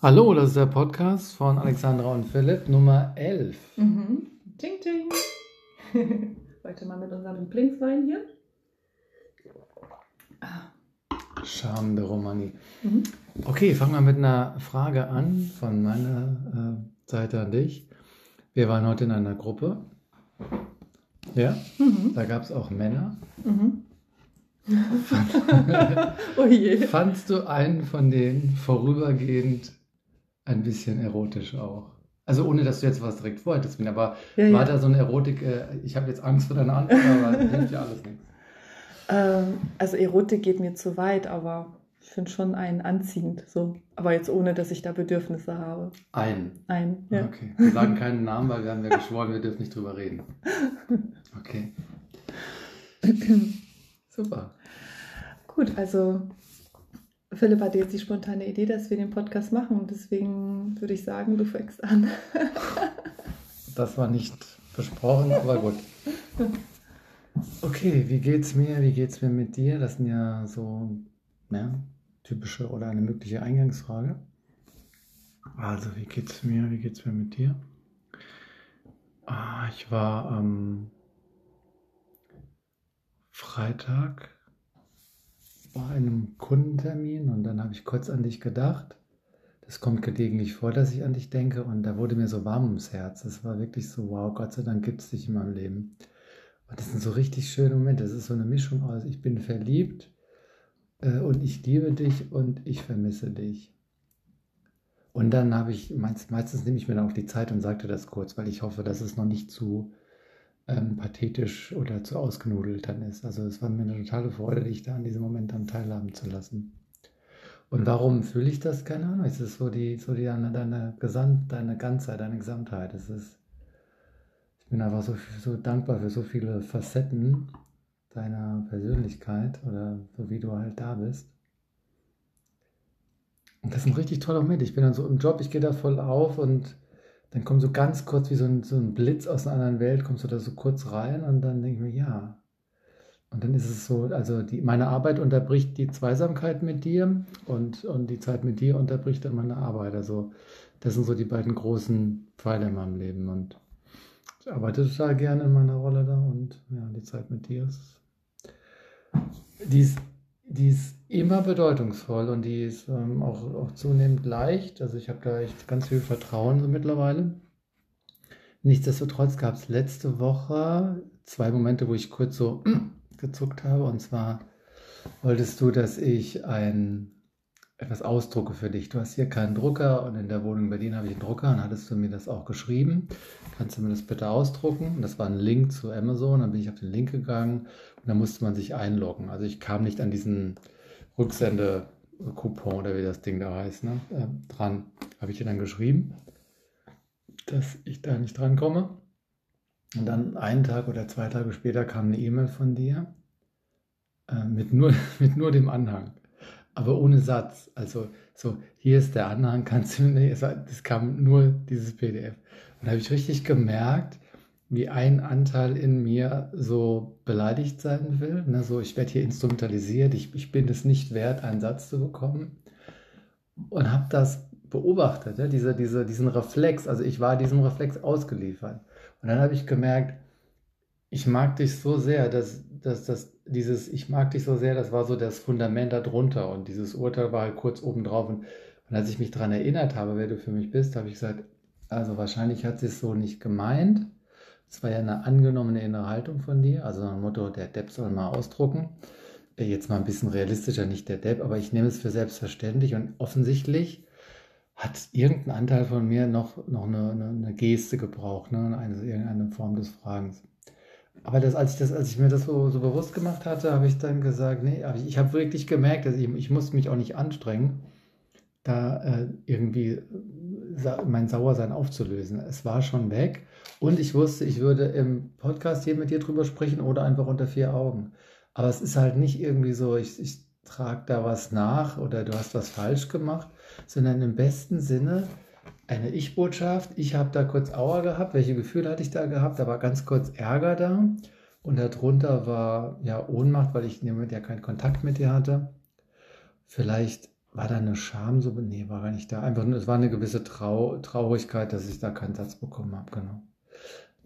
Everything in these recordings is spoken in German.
Hallo, das ist der Podcast von Alexandra und Philipp, Nummer 11. Mhm. Ting, ting. Weiter mal mit unserem Blinkswein hier. Charme de Romani. Mhm. Okay, fangen wir mit einer Frage an von meiner äh, Seite an dich. Wir waren heute in einer Gruppe. Ja, Mhm. da gab es auch Männer. Mhm. oh je. Fandst du einen von denen vorübergehend ein bisschen erotisch auch? Also ohne, dass du jetzt was direkt vorhattest, aber Ja, war ja. da so eine Erotik, äh, ich habe jetzt Angst vor deiner Antwort, aber hilft ja alles nichts. Ähm, also Erotik geht mir zu weit, aber ich finde schon einen anziehend. So. Aber jetzt ohne, dass ich da Bedürfnisse habe. Ein. Ein. Ja. Okay. Wir sagen keinen Namen, weil wir haben ja geschworen, wir dürfen nicht drüber reden. Okay. Super. Gut, also Philipp hatte jetzt die spontane Idee, dass wir den Podcast machen und deswegen würde ich sagen, du fängst an. Das war nicht besprochen, aber gut. Okay, wie geht's mir? Wie geht's mir mit dir? Das sind ja so ja, typische oder eine mögliche Eingangsfrage. Also, wie geht's mir? Wie geht's mir mit dir? Ah, ich war am Freitag bei einem Kundentermin und dann habe ich kurz an dich gedacht. Das kommt gelegentlich vor, dass ich an dich denke und da wurde mir so warm ums Herz. Es war wirklich so, wow, Gott sei Dank gibt es dich in meinem Leben. Und das sind so richtig schöne Momente. Das ist so eine Mischung aus, ich bin verliebt und ich liebe dich und ich vermisse dich. Und dann habe ich, meist, meistens nehme ich mir dann auch die Zeit und sagte das kurz, weil ich hoffe, dass es noch nicht zu ähm, pathetisch oder zu ausgenudelt dann ist. Also es war mir eine totale Freude, dich da an diesem Moment dann teilhaben zu lassen. Und warum fühle ich das? Keine Ahnung. Es ist so die, so die deine, deine, Gesamt, deine Ganzheit, deine Gesamtheit. Es ist, ich bin einfach so, so dankbar für so viele Facetten deiner Persönlichkeit oder so wie du halt da bist. Und das ist ein richtig toller Moment. Ich bin dann so im Job, ich gehe da voll auf und dann kommt so ganz kurz wie so ein, so ein Blitz aus einer anderen Welt, kommst du da so kurz rein und dann denke ich mir, ja. Und dann ist es so, also die, meine Arbeit unterbricht die Zweisamkeit mit dir und, und die Zeit mit dir unterbricht dann meine Arbeit. Also das sind so die beiden großen Pfeiler in meinem Leben und ich arbeite total gerne in meiner Rolle da und ja, die Zeit mit dir ist, die ist, die ist immer bedeutungsvoll und die ist ähm, auch, auch zunehmend leicht. Also ich habe da echt ganz viel Vertrauen so mittlerweile. Nichtsdestotrotz gab es letzte Woche zwei Momente, wo ich kurz so gezuckt habe. Und zwar wolltest du, dass ich ein etwas ausdrucke für dich. Du hast hier keinen Drucker und in der Wohnung in Berlin habe ich einen Drucker und hattest du mir das auch geschrieben. Kannst du mir das bitte ausdrucken? Das war ein Link zu Amazon. Dann bin ich auf den Link gegangen und dann musste man sich einloggen. Also ich kam nicht an diesen Rücksende-Coupon oder wie das Ding da heißt, ne? äh, dran. Habe ich dir dann geschrieben, dass ich da nicht dran komme. Und dann einen Tag oder zwei Tage später kam eine E-Mail von dir äh, mit, nur, mit nur dem Anhang, aber ohne Satz. Also so, hier ist der Anhang, kannst du, nee, es, kam nur dieses PDF. Und da habe ich richtig gemerkt, wie ein Anteil in mir so beleidigt sein will. Ne? So, ich werde hier instrumentalisiert, ich, ich bin es nicht wert, einen Satz zu bekommen. Und habe das beobachtet, ja? diese, diese, diesen Reflex. Also ich war diesem Reflex ausgeliefert. Und dann habe ich gemerkt, ich mag dich so sehr, dass, dass, dass dieses Ich mag dich so sehr, das war so das Fundament darunter. Und dieses Urteil war halt kurz oben drauf. Und, und als ich mich daran erinnert habe, wer du für mich bist, habe ich gesagt, also wahrscheinlich hat sie es so nicht gemeint. Es war ja eine angenommene innere Haltung von dir, also ein Motto, der Depp soll mal ausdrucken. Jetzt mal ein bisschen realistischer, nicht der Depp, aber ich nehme es für selbstverständlich und offensichtlich hat irgendein Anteil von mir noch, noch eine, eine, eine Geste gebraucht, ne? eine, irgendeine Form des Fragens. Aber das, als, ich das, als ich mir das so, so bewusst gemacht hatte, habe ich dann gesagt, nee, aber ich, ich habe wirklich gemerkt, dass ich, ich musste mich auch nicht anstrengen, da äh, irgendwie sa mein Sauersein aufzulösen. Es war schon weg und ich wusste, ich würde im Podcast hier mit dir drüber sprechen oder einfach unter vier Augen. Aber es ist halt nicht irgendwie so, ich, ich trage da was nach oder du hast was falsch gemacht, sondern im besten Sinne eine Ich-Botschaft. Ich habe da kurz Auer gehabt. Welche Gefühle hatte ich da gehabt? Da war ganz kurz Ärger da. Und darunter war ja Ohnmacht, weil ich damit ja keinen Kontakt mit ihr hatte. Vielleicht war da eine Scham, so, nee, war gar nicht da. Einfach nur, es war eine gewisse Trau Traurigkeit, dass ich da keinen Satz bekommen habe, genau.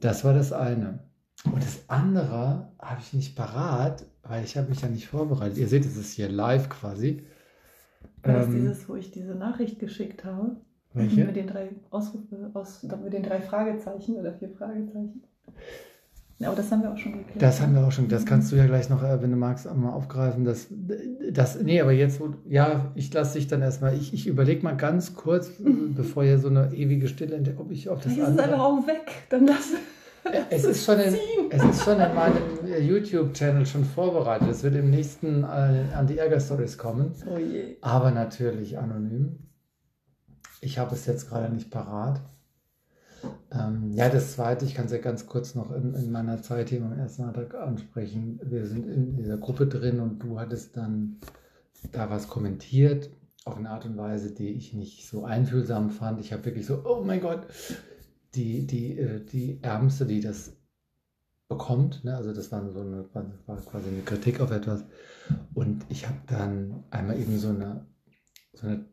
Das war das eine. Und das andere habe ich nicht parat, weil ich habe mich ja nicht vorbereitet. Ihr seht, es ist hier live quasi. War das ähm, dieses, wo ich diese Nachricht geschickt habe? Welche? Mit den drei Ausrufe, aus, mit den drei Fragezeichen oder vier Fragezeichen. Ja, aber das haben wir auch schon geklärt. Das haben wir auch schon. Das kannst du ja gleich noch, äh, wenn du magst, mal aufgreifen. Das, das, nee, aber jetzt, ja, ich lasse dich dann erstmal, ich, ich überlege mal ganz kurz, bevor hier so eine ewige Stille, ob ich auf das andere... ist einfach auch weg, dann lass es ist, schon in, es ist schon in meinem äh, YouTube-Channel schon vorbereitet. Es wird im nächsten äh, an die Ärger-Stories kommen. Oh je. Aber natürlich anonym. Ich habe es jetzt gerade nicht parat. Ähm, ja, das zweite, ich kann es ja ganz kurz noch in, in meiner Zeit hier beim ersten Antrag ansprechen. Wir sind in dieser Gruppe drin und du hattest dann da was kommentiert, auf eine Art und Weise, die ich nicht so einfühlsam fand. Ich habe wirklich so, oh mein Gott, die, die, äh, die Ärmste, die das bekommt, ne? also das war so eine, war quasi eine Kritik auf etwas. Und ich habe dann einmal eben so eine, so eine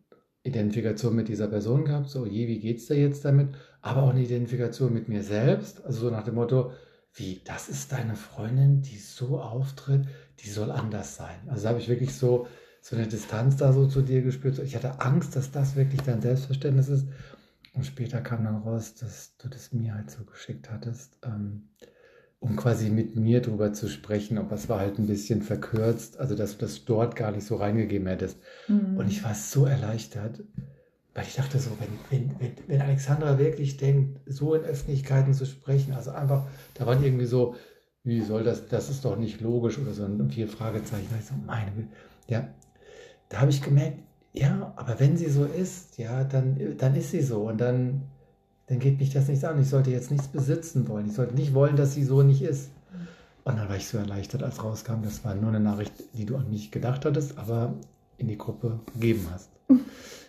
Identifikation mit dieser Person gehabt, so, je, wie geht's dir jetzt damit? Aber auch eine Identifikation mit mir selbst, also so nach dem Motto, wie, das ist deine Freundin, die so auftritt, die soll anders sein. Also habe ich wirklich so, so eine Distanz da so zu dir gespürt. Ich hatte Angst, dass das wirklich dein Selbstverständnis ist. Und später kam dann raus, dass du das mir halt so geschickt hattest. Ähm, um quasi mit mir drüber zu sprechen, aber es war halt ein bisschen verkürzt, also dass du das dort gar nicht so reingegeben hättest. Mhm. Und ich war so erleichtert, weil ich dachte so, wenn, wenn, wenn, wenn Alexandra wirklich denkt, so in Öffentlichkeiten zu sprechen, also einfach, da waren irgendwie so, wie soll das, das ist doch nicht logisch oder so, und vier Fragezeichen. Ich so, meine, ja, da habe ich gemerkt, ja, aber wenn sie so ist, ja, dann, dann ist sie so und dann dann geht mich das nichts an. Ich sollte jetzt nichts besitzen wollen. Ich sollte nicht wollen, dass sie so nicht ist. Und dann war ich so erleichtert, als rauskam, das war nur eine Nachricht, die du an mich gedacht hattest, aber in die Gruppe gegeben hast.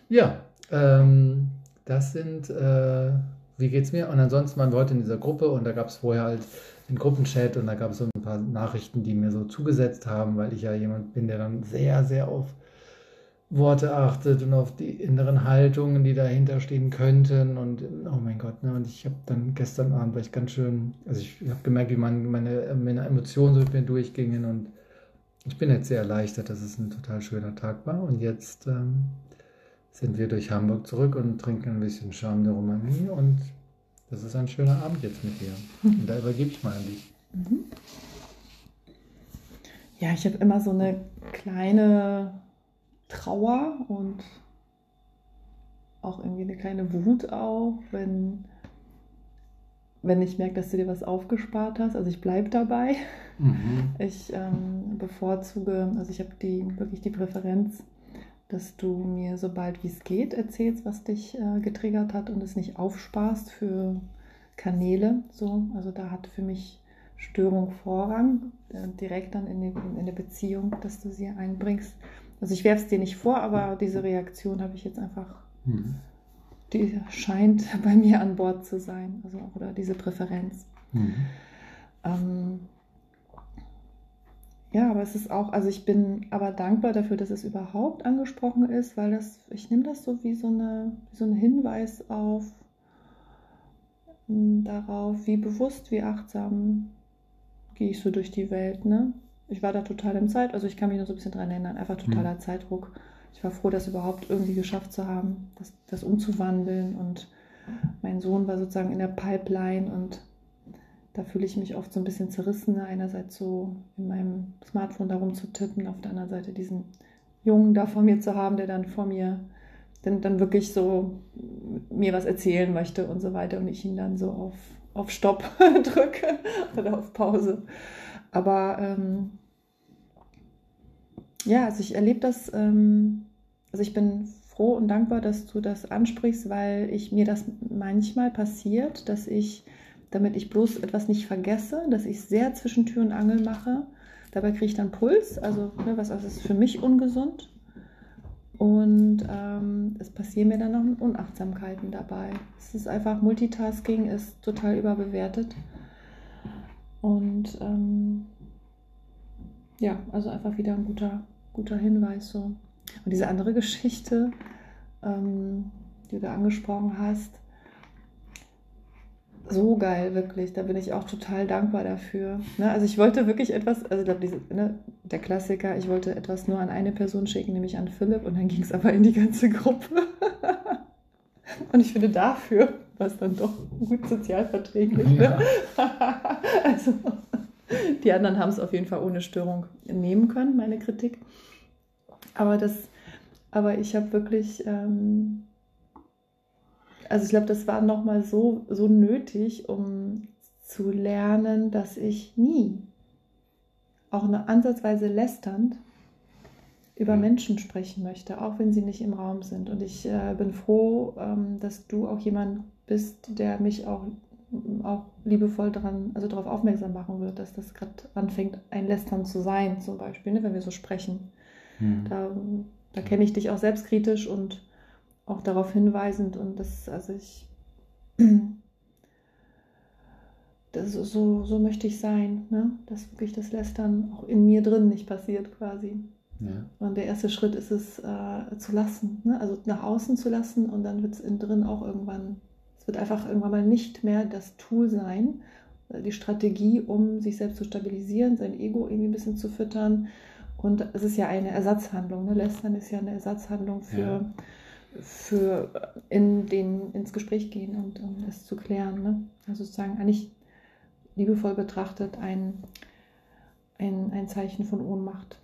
Ja, ähm, das sind, äh, wie geht's mir? Und ansonsten waren wir heute in dieser Gruppe und da gab es vorher halt den Gruppenchat und da gab es so ein paar Nachrichten, die mir so zugesetzt haben, weil ich ja jemand bin, der dann sehr, sehr auf Worte achtet und auf die inneren Haltungen, die dahinter stehen könnten. Und oh mein Gott, ne? Und ich habe dann gestern Abend war ich ganz schön, also ich habe gemerkt, wie man, meine, meine Emotionen so mit mir durchgingen und ich bin jetzt sehr erleichtert, dass es ein total schöner Tag war. Und jetzt ähm, sind wir durch Hamburg zurück und trinken ein bisschen Charme der Romanie und das ist ein schöner Abend jetzt mit dir. Und da übergebe ich mal an dich. Mhm. Ja, ich habe immer so eine kleine Trauer und auch irgendwie eine kleine Wut auch, wenn, wenn ich merke, dass du dir was aufgespart hast. Also ich bleibe dabei. Mhm. Ich ähm, bevorzuge, also ich habe die wirklich die Präferenz, dass du mir sobald wie es geht erzählst, was dich äh, getriggert hat und es nicht aufsparst für Kanäle. So, also da hat für mich Störung Vorrang, äh, direkt dann in, die, in der Beziehung, dass du sie einbringst. Also ich werfe es dir nicht vor, aber diese Reaktion habe ich jetzt einfach, mhm. die scheint bei mir an Bord zu sein, also oder diese Präferenz. Mhm. Ähm, ja, aber es ist auch, also ich bin aber dankbar dafür, dass es überhaupt angesprochen ist, weil das, ich nehme das so wie so eine, so ein Hinweis auf hm, darauf, wie bewusst, wie achtsam gehe ich so durch die Welt, ne? Ich war da total im Zeit, also ich kann mich nur so ein bisschen dran erinnern, einfach totaler mhm. Zeitdruck. Ich war froh, das überhaupt irgendwie geschafft zu haben, das, das umzuwandeln und mein Sohn war sozusagen in der Pipeline und da fühle ich mich oft so ein bisschen zerrissen, einerseits so in meinem Smartphone darum zu tippen, auf der anderen Seite diesen Jungen da vor mir zu haben, der dann vor mir dann, dann wirklich so mir was erzählen möchte und so weiter und ich ihn dann so auf, auf Stopp drücke oder auf Pause. Aber ähm, ja, also ich erlebe das, ähm, also ich bin froh und dankbar, dass du das ansprichst, weil ich mir das manchmal passiert, dass ich, damit ich bloß etwas nicht vergesse, dass ich sehr zwischen Tür und Angel mache. Dabei kriege ich dann Puls, also ne, was also ist für mich ungesund. Und ähm, es passieren mir dann noch Unachtsamkeiten dabei. Es ist einfach, Multitasking ist total überbewertet. Und ähm, ja, also einfach wieder ein guter, guter Hinweis. So. Und diese andere Geschichte, ähm, die du angesprochen hast, so geil, wirklich. Da bin ich auch total dankbar dafür. Ne? Also ich wollte wirklich etwas, also ich glaube, ne, der Klassiker, ich wollte etwas nur an eine Person schicken, nämlich an Philipp, und dann ging es aber in die ganze Gruppe. und ich finde dafür war es dann doch gut sozialverträglich. Ne? Ja. Ne? also die anderen haben es auf jeden Fall ohne Störung nehmen können, meine Kritik. Aber das, aber ich habe wirklich ähm, also ich glaube, das war nochmal so, so nötig, um zu lernen, dass ich nie, auch eine ansatzweise lästernd, über Menschen sprechen möchte, auch wenn sie nicht im Raum sind. Und ich äh, bin froh, ähm, dass du auch jemand bist, der mich auch, auch liebevoll daran, also darauf aufmerksam machen wird, dass das gerade anfängt, ein Lästern zu sein, zum Beispiel, ne, wenn wir so sprechen. Hm. Da, da kenne ich dich auch selbstkritisch und auch darauf hinweisend und das, also ich, das, so, so möchte ich sein, ne? dass wirklich das Lästern auch in mir drin nicht passiert quasi. Ja. Und der erste Schritt ist es äh, zu lassen, ne? also nach außen zu lassen und dann wird es innen drin auch irgendwann, es wird einfach irgendwann mal nicht mehr das Tool sein, äh, die Strategie, um sich selbst zu stabilisieren, sein Ego irgendwie ein bisschen zu füttern. Und es ist ja eine Ersatzhandlung. Ne? Lästern ist ja eine Ersatzhandlung für ja für in den, ins Gespräch gehen und um es zu klären. Ne? Also sozusagen eigentlich liebevoll betrachtet ein, ein, ein Zeichen von Ohnmacht.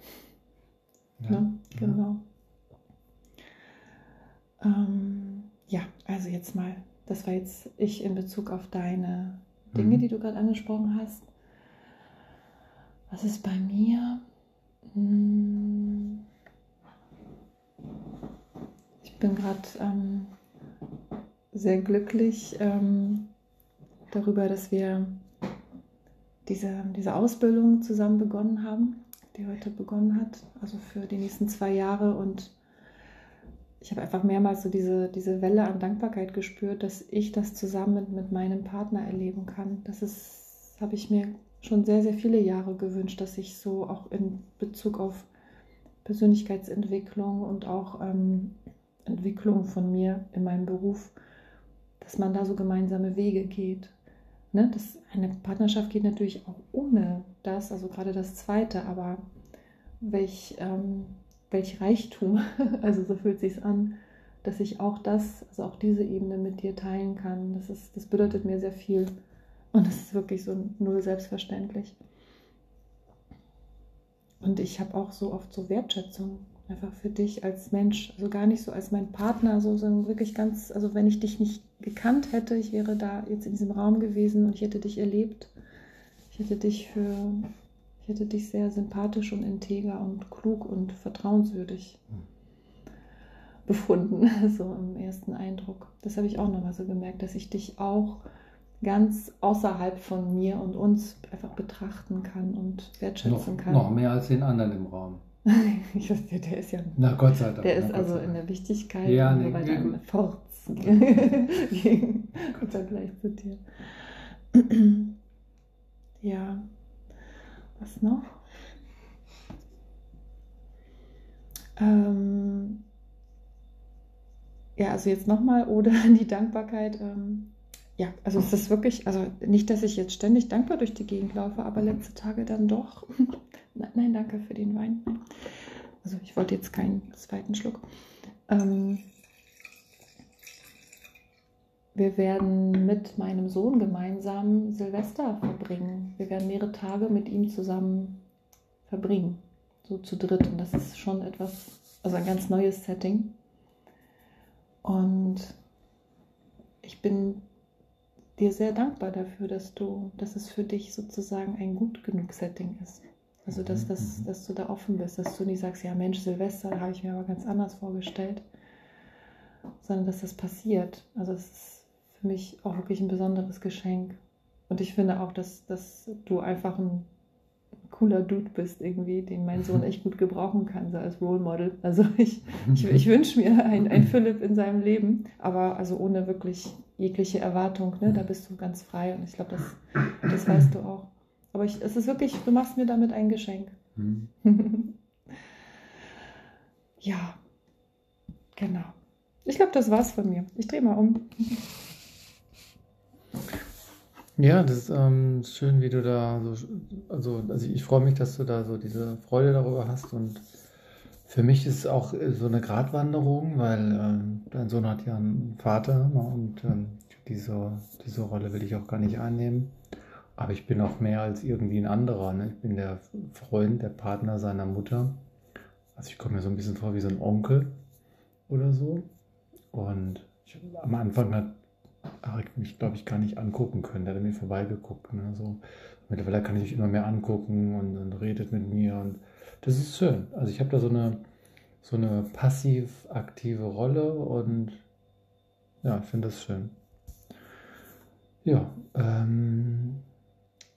Ja, ne? Genau. Ja. Ähm, ja, also jetzt mal, das war jetzt ich in Bezug auf deine Dinge, mhm. die du gerade angesprochen hast. Was ist bei mir? Hm bin gerade ähm, sehr glücklich ähm, darüber, dass wir diese, diese Ausbildung zusammen begonnen haben, die heute begonnen hat, also für die nächsten zwei Jahre. Und ich habe einfach mehrmals so diese, diese Welle an Dankbarkeit gespürt, dass ich das zusammen mit, mit meinem Partner erleben kann. Das ist, habe ich mir schon sehr, sehr viele Jahre gewünscht, dass ich so auch in Bezug auf Persönlichkeitsentwicklung und auch ähm, Entwicklung von mir in meinem Beruf, dass man da so gemeinsame Wege geht. Ne? Das, eine Partnerschaft geht natürlich auch ohne das, also gerade das Zweite, aber welch, ähm, welch Reichtum, also so fühlt sich an, dass ich auch das, also auch diese Ebene mit dir teilen kann. Das, ist, das bedeutet mir sehr viel und das ist wirklich so null selbstverständlich. Und ich habe auch so oft so Wertschätzung einfach für dich als Mensch, also gar nicht so als mein Partner, so, sondern wirklich ganz, also wenn ich dich nicht gekannt hätte, ich wäre da jetzt in diesem Raum gewesen und ich hätte dich erlebt, ich hätte dich für, ich hätte dich sehr sympathisch und integer und klug und vertrauenswürdig befunden, so im ersten Eindruck. Das habe ich auch nochmal so gemerkt, dass ich dich auch ganz außerhalb von mir und uns einfach betrachten kann und wertschätzen noch, kann. Noch mehr als den anderen im Raum. ich weiß, der, der ist ja. Na Gott sei Dank. Der ist also in der Wichtigkeit ja, so weiter im Forz. Im Vergleich zu dir. ja. Was noch? Ähm, ja, also jetzt nochmal oder die Dankbarkeit. Ähm, ja, also es ist wirklich, also nicht, dass ich jetzt ständig dankbar durch die Gegend laufe, aber letzte Tage dann doch. nein, danke für den Wein. Also ich wollte jetzt keinen zweiten Schluck. Ähm, wir werden mit meinem Sohn gemeinsam Silvester verbringen. Wir werden mehrere Tage mit ihm zusammen verbringen, so zu dritt. Und das ist schon etwas, also ein ganz neues Setting. Und ich bin dir sehr dankbar dafür, dass du, dass es für dich sozusagen ein gut genug Setting ist. Also dass, dass, mhm. dass du da offen bist, dass du nicht sagst, ja Mensch, Silvester, da habe ich mir aber ganz anders vorgestellt, sondern dass das passiert. Also es ist für mich auch wirklich ein besonderes Geschenk. Und ich finde auch, dass, dass du einfach ein cooler Dude bist irgendwie, den mein Sohn echt gut gebrauchen kann, so als Role Model. Also ich, ich, ich wünsche mir einen, einen Philipp in seinem Leben, aber also ohne wirklich jegliche Erwartung. Ne? Da bist du ganz frei und ich glaube, das, das weißt du auch. Aber ich, es ist wirklich, du machst mir damit ein Geschenk. Hm. ja, genau. Ich glaube, das war's von mir. Ich drehe mal um. Ja, das ist ähm, schön, wie du da so, also, also ich freue mich, dass du da so diese Freude darüber hast und für mich ist es auch äh, so eine Gratwanderung, weil ähm, dein Sohn hat ja einen Vater ne, und ähm, diese, diese Rolle will ich auch gar nicht einnehmen. Aber ich bin auch mehr als irgendwie ein anderer. Ne? Ich bin der Freund, der Partner seiner Mutter. Also ich komme mir so ein bisschen vor wie so ein Onkel oder so. Und ich, am Anfang hat Mich, glaube ich, gar nicht angucken können. Der hat mir vorbeigeguckt. Ne? So, mittlerweile kann ich mich immer mehr angucken und, und redet mit mir. Und das ist schön. Also ich habe da so eine, so eine passiv-aktive Rolle und ja, ich finde das schön. Ja, ähm,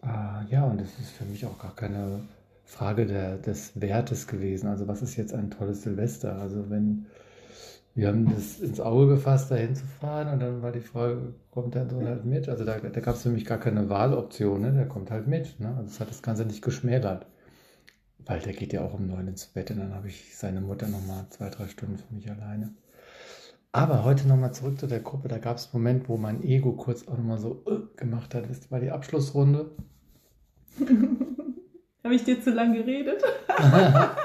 ah, ja, und es ist für mich auch gar keine Frage der, des Wertes gewesen. Also was ist jetzt ein tolles Silvester? Also wenn wir haben das ins Auge gefasst, da hinzufahren und dann war die Frage, kommt der Sohn halt mit? Also da, da gab es für mich gar keine Wahloption, ne? der kommt halt mit. Ne? Also das hat das Ganze nicht geschmälert. Weil der geht ja auch um neun ins Bett und dann habe ich seine Mutter nochmal zwei, drei Stunden für mich alleine. Aber heute nochmal zurück zu der Gruppe, da gab es einen Moment, wo mein Ego kurz auch nochmal so uh, gemacht hat. Das war die Abschlussrunde. habe ich dir zu lang geredet?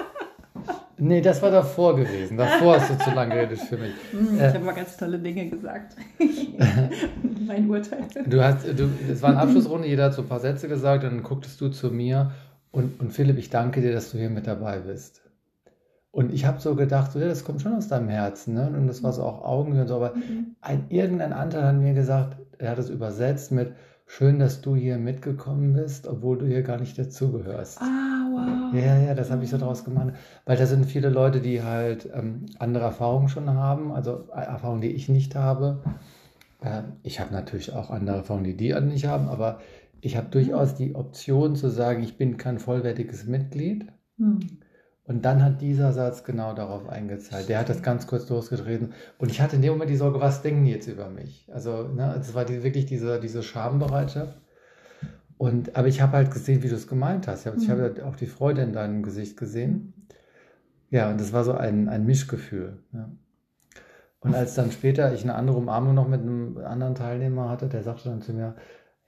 Nee, das war davor gewesen. Davor hast du zu lange geredet für mich. Hm, ich äh, habe mal ganz tolle Dinge gesagt. mein Urteil. Du hast, du, es war eine Abschlussrunde, jeder hat so ein paar Sätze gesagt, dann gucktest du zu mir und, und Philipp, ich danke dir, dass du hier mit dabei bist. Und ich habe so gedacht, so, ja, das kommt schon aus deinem Herzen, ne? Und das war so auch Augenhöhe und so, aber mhm. ein, irgendein Anteil hat mir gesagt, er hat es übersetzt mit, schön, dass du hier mitgekommen bist, obwohl du hier gar nicht dazugehörst. Ah, wow. Ja, ja, das habe ich so draus gemacht. Weil da sind viele Leute, die halt ähm, andere Erfahrungen schon haben, also äh, Erfahrungen, die ich nicht habe. Äh, ich habe natürlich auch andere Erfahrungen, die die nicht haben, aber ich habe durchaus die Option zu sagen, ich bin kein vollwertiges Mitglied. Hm. Und dann hat dieser Satz genau darauf eingezahlt. Der hat das ganz kurz losgetreten. Und ich hatte in dem Moment die Sorge, was denken die jetzt über mich? Also, ne, es war die, wirklich diese, diese Schambereitschaft. Und, aber ich habe halt gesehen, wie du es gemeint hast. Ich habe, mhm. ich habe auch die Freude in deinem Gesicht gesehen. Ja, und das war so ein, ein Mischgefühl. Ja. Und als dann später ich eine andere Umarmung noch mit einem anderen Teilnehmer hatte, der sagte dann zu mir,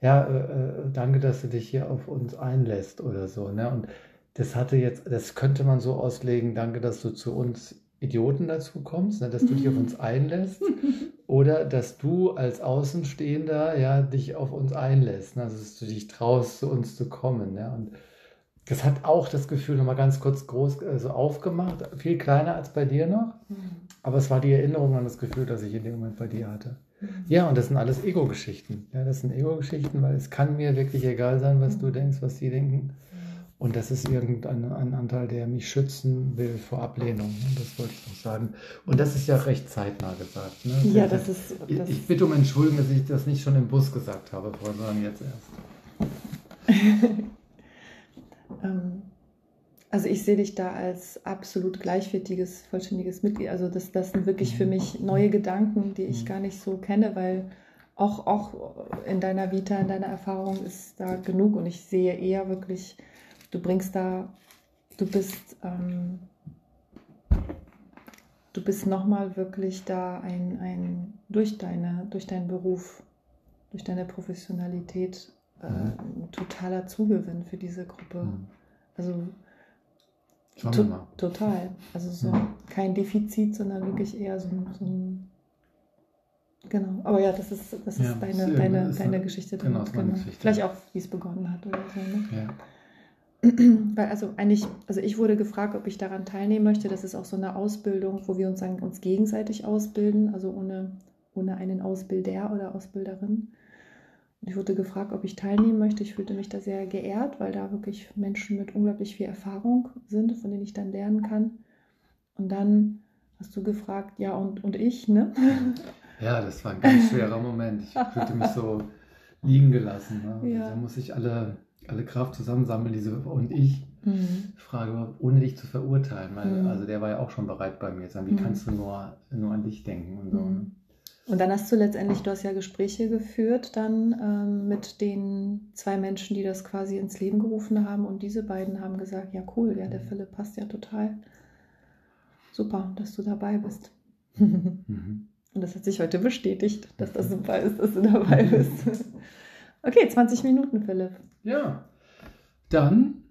ja, äh, äh danke, dass du dich hier auf uns einlässt oder so. Ne? Und das hatte jetzt, das könnte man so auslegen, danke, dass du zu uns Idioten dazu kommst, ne, dass du dich auf uns einlässt oder dass du als Außenstehender ja dich auf uns einlässt, ne, also dass du dich traust, zu uns zu kommen. Ja, und das hat auch das Gefühl nochmal ganz kurz groß also aufgemacht, viel kleiner als bei dir noch, mhm. aber es war die Erinnerung an das Gefühl, das ich in dem Moment bei dir hatte. Mhm. Ja, und das sind alles Ego-Geschichten. Ja, das sind Ego-Geschichten, weil es kann mir wirklich egal sein, was du denkst, was sie denken. Und das ist irgendein ein Anteil, der mich schützen will vor Ablehnung. Das wollte ich noch sagen. Und das ist ja recht zeitnah gesagt. Ne? Ja, das, das ist. Das ich bitte um Entschuldigung, dass ich das nicht schon im Bus gesagt habe, sondern jetzt erst. Ähm, also ich sehe dich da als absolut gleichwertiges, vollständiges Mitglied. Also das, das sind wirklich für mich neue Gedanken, die ich mhm. gar nicht so kenne, weil auch, auch in deiner Vita, in deiner Erfahrung ist da genug. Und ich sehe eher wirklich du bringst da, du bist, ähm, du bist nochmal wirklich da ein, ein durch, deine, durch deinen Beruf, durch deine Professionalität äh, mhm. ein totaler Zugewinn für diese Gruppe. Mhm. Also to total. Also so kein Defizit, sondern wirklich eher so, so ein Genau, aber ja, das ist, das ist ja, deine, ist deine, deine Geschichte drin. Genau, genau. Geschichte. Vielleicht auch, wie es begonnen hat oder so. Ne? Ja. Weil also eigentlich, also ich wurde gefragt, ob ich daran teilnehmen möchte. Das ist auch so eine Ausbildung, wo wir uns dann uns gegenseitig ausbilden, also ohne, ohne einen Ausbilder oder Ausbilderin. Und ich wurde gefragt, ob ich teilnehmen möchte. Ich fühlte mich da sehr geehrt, weil da wirklich Menschen mit unglaublich viel Erfahrung sind, von denen ich dann lernen kann. Und dann hast du gefragt, ja, und, und ich, ne? Ja, das war ein ganz schwerer Moment. Ich fühlte mich so liegen gelassen. Ne? Ja. Da muss ich alle alle Kraft zusammensammeln, diese und ich mhm. frage, ohne dich zu verurteilen, weil mhm. also der war ja auch schon bereit bei mir zu sagen, wie mhm. kannst du nur, nur an dich denken und so. Mhm. Und dann hast du letztendlich, du hast ja Gespräche geführt dann ähm, mit den zwei Menschen, die das quasi ins Leben gerufen haben. Und diese beiden haben gesagt, ja cool, ja, der Mhm. Philipp passt ja total. Super, dass du dabei bist. Mhm. Und das hat sich heute bestätigt, dass das super ist, dass du dabei bist. Okay, 20 Minuten, Philipp. Ja, dann